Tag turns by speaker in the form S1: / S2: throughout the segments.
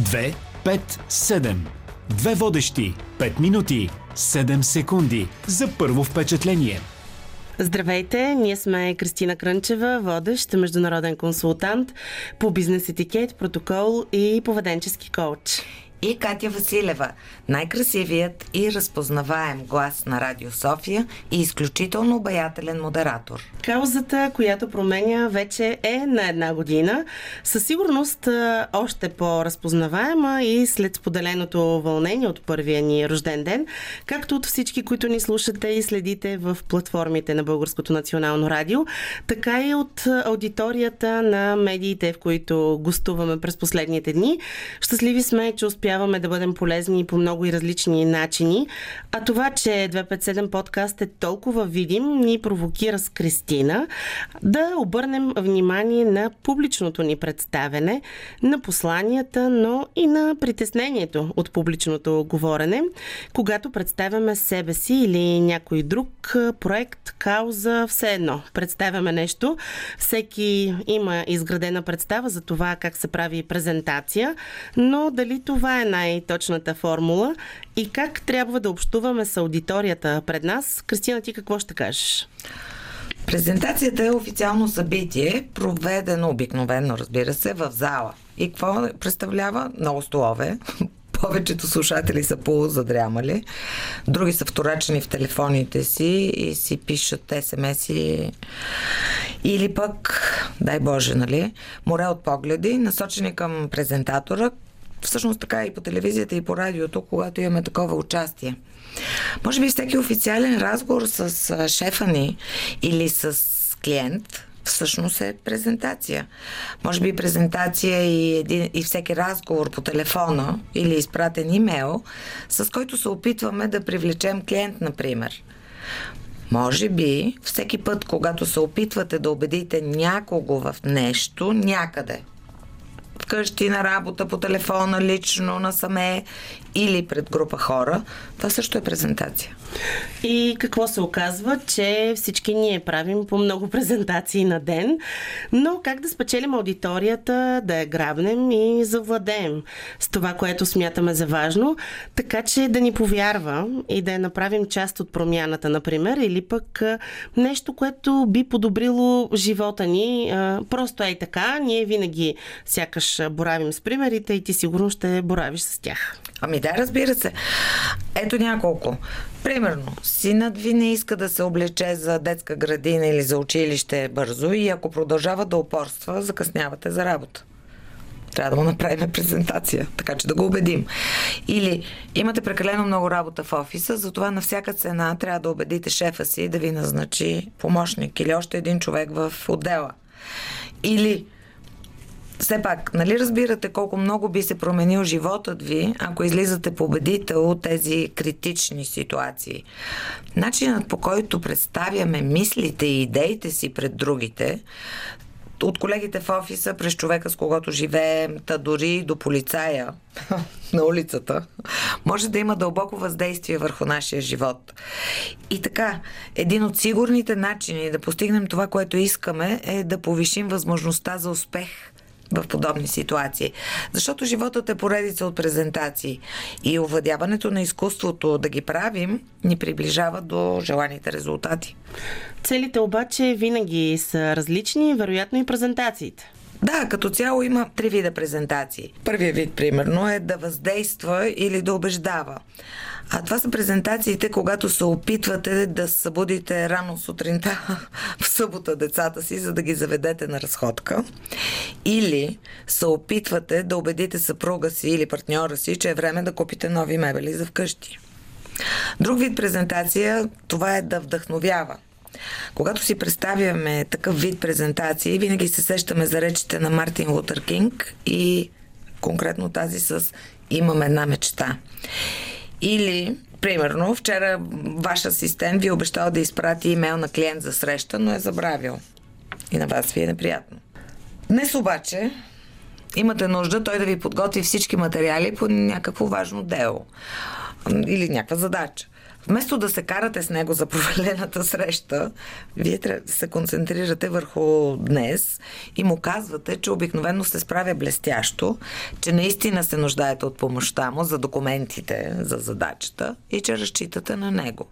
S1: 2, 5, 7. Две водещи. 5 минути. 7 секунди за първо впечатление.
S2: Здравейте, ние сме Кристина Крънчева, водещ, международен консултант по бизнес етикет, протокол и поведенчески коуч
S3: и Катя Василева, най-красивият и разпознаваем глас на Радио София и изключително обаятелен модератор.
S2: Каузата, която променя вече е на една година. Със сигурност още по-разпознаваема и след споделеното вълнение от първия ни рожден ден, както от всички, които ни слушате и следите в платформите на Българското национално радио, така и от аудиторията на медиите, в които гостуваме през последните дни. Щастливи сме, че успяхме успяваме да бъдем полезни по много и различни начини. А това, че 257 подкаст е толкова видим, ни провокира с Кристина да обърнем внимание на публичното ни представене, на посланията, но и на притеснението от публичното говорене, когато представяме себе си или някой друг проект, кауза, все едно. Представяме нещо. Всеки има изградена представа за това как се прави презентация, но дали това е най-точната формула и как трябва да общуваме с аудиторията пред нас. Кристина, ти какво ще кажеш?
S3: Презентацията е официално събитие, проведено обикновено, разбира се, в зала. И какво представлява? Много столове, повечето слушатели са полузадрямали, други са вторачени в телефоните си и си пишат СМС-и или пък, дай Боже, нали, море от погледи, насочени към презентатора, всъщност така и по телевизията и по радиото, когато имаме такова участие. Може би всеки официален разговор с шефа ни или с клиент всъщност е презентация. Може би презентация и, един, и всеки разговор по телефона или изпратен имейл, с който се опитваме да привлечем клиент, например. Може би всеки път, когато се опитвате да убедите някого в нещо, някъде, вкъщи, на работа, по телефона, лично, насаме или пред група хора, това също е презентация.
S2: И какво се оказва, че всички ние правим по много презентации на ден, но как да спечелим аудиторията, да я грабнем и завладеем с това, което смятаме за важно, така че да ни повярва и да я направим част от промяната, например, или пък нещо, което би подобрило живота ни. Просто е така, ние винаги сякаш боравим с примерите и ти сигурно ще боравиш с тях.
S3: Ами да, разбира се. Ето няколко. Примерно, синът ви не иска да се облече за детска градина или за училище бързо и ако продължава да упорства, закъснявате за работа. Трябва да му направим презентация, така че да го убедим. Или имате прекалено много работа в офиса, затова на всяка цена трябва да убедите шефа си да ви назначи помощник или още един човек в отдела. Или все пак, нали разбирате колко много би се променил животът ви, ако излизате победител от тези критични ситуации? Начинът по който представяме мислите и идеите си пред другите, от колегите в офиса, през човека с когото живеем, та дори до полицая на улицата, може да има дълбоко въздействие върху нашия живот. И така, един от сигурните начини да постигнем това, което искаме, е да повишим възможността за успех – в подобни ситуации. Защото животът е поредица от презентации и овладяването на изкуството да ги правим ни приближава до желаните резултати.
S2: Целите обаче винаги са различни, вероятно и презентациите.
S3: Да, като цяло има три вида презентации. Първият вид, примерно, е да въздейства или да убеждава. А това са презентациите, когато се опитвате да събудите рано сутринта в събота децата си, за да ги заведете на разходка. Или се опитвате да убедите съпруга си или партньора си, че е време да купите нови мебели за вкъщи. Друг вид презентация, това е да вдъхновява. Когато си представяме такъв вид презентации, винаги се сещаме за речите на Мартин Лутър Кинг и конкретно тази с Имам една мечта. Или, примерно, вчера ваш асистент ви е обещал да изпрати имейл на клиент за среща, но е забравил. И на вас ви е неприятно. Днес обаче имате нужда той да ви подготви всички материали по някакво важно дело или някаква задача. Вместо да се карате с него за провалената среща, вие се концентрирате върху днес и му казвате, че обикновено се справя блестящо, че наистина се нуждаете от помощта му за документите, за задачата и че разчитате на него.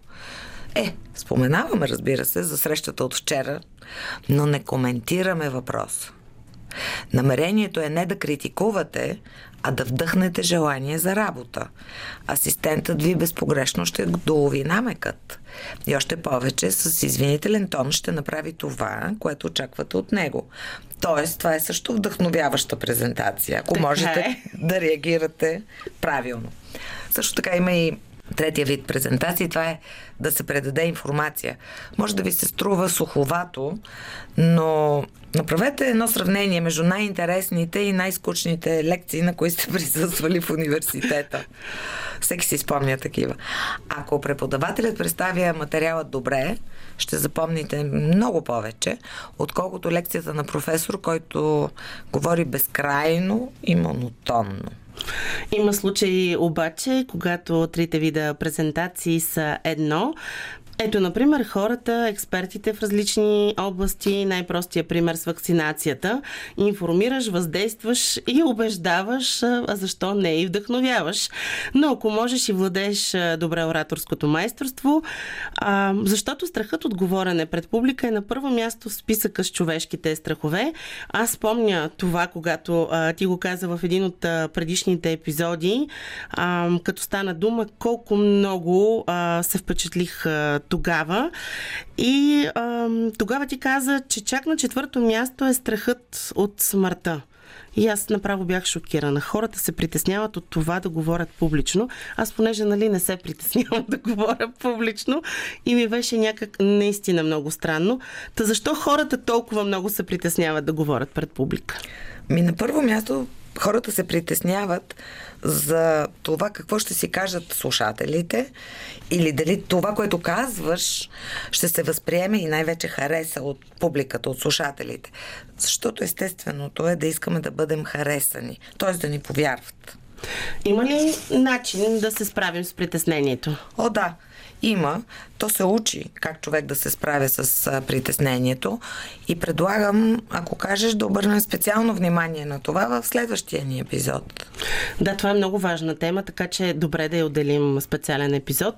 S3: Е, споменаваме, разбира се, за срещата от вчера, но не коментираме въпроса. Намерението е не да критикувате, а да вдъхнете желание за работа. Асистентът ви безпогрешно ще долови намекът. И още повече с извинителен тон ще направи това, което очаквате от него. Тоест, това е също вдъхновяваща презентация, ако така можете е. да реагирате правилно. Също така има и Третия вид презентации, това е да се предаде информация. Може да ви се струва суховато, но направете едно сравнение между най-интересните и най-скучните лекции, на които сте присъствали в университета. Всеки си спомня такива. Ако преподавателят представя материалът добре, ще запомните много повече, отколкото лекцията на професор, който говори безкрайно и монотонно.
S2: Има случаи обаче, когато трите вида презентации са едно, ето, например, хората, експертите в различни области, най-простия пример с вакцинацията, информираш, въздействаш и убеждаваш, а защо не и вдъхновяваш. Но ако можеш и владееш добре ораторското майсторство, а, защото страхът от говорене пред публика е на първо място в списъка с човешките страхове. Аз спомня това, когато а, ти го каза в един от а, предишните епизоди, а, като стана дума колко много а, се впечатлих тогава. И а, тогава ти каза, че чак на четвърто място е страхът от смъртта. И аз направо бях шокирана. Хората се притесняват от това да говорят публично. Аз понеже нали не се притеснявам да говоря публично и ми беше някак наистина много странно. Та защо хората толкова много се притесняват да говорят пред публика?
S3: Ми на първо място хората се притесняват за това какво ще си кажат слушателите или дали това, което казваш, ще се възприеме и най-вече хареса от публиката, от слушателите. Защото естественото е да искаме да бъдем харесани, т.е. да ни повярват.
S2: Има ли начин да се справим с притеснението?
S3: О, да има, то се учи как човек да се справя с притеснението и предлагам, ако кажеш, да обърнем специално внимание на това в следващия ни епизод.
S2: Да, това е много важна тема, така че е добре да я отделим специален епизод,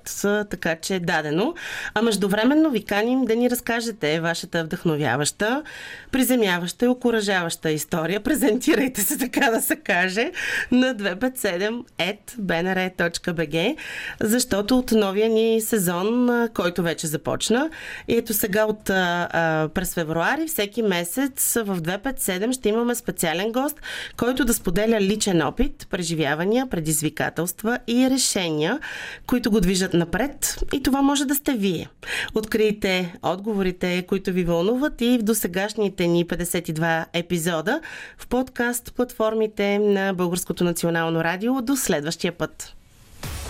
S2: така че е дадено. А междувременно ви каним да ни разкажете вашата вдъхновяваща, приземяваща и окоръжаваща история. Презентирайте се, така да се каже, на 257.bnr.bg, защото от новия ни сезон, който вече започна. И ето сега от през февруари, всеки месец в 257 ще имаме специален гост, който да споделя личен опит, преживявания, предизвикателства и решения, които го движат напред. И това може да сте вие. Открийте отговорите, които ви вълнуват и в досегашните ни 52 епизода в подкаст платформите на Българското национално радио. До следващия път.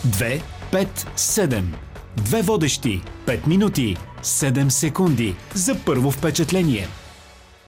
S1: 2, 5, 7. Две водещи, 5 минути, 7 секунди за първо впечатление.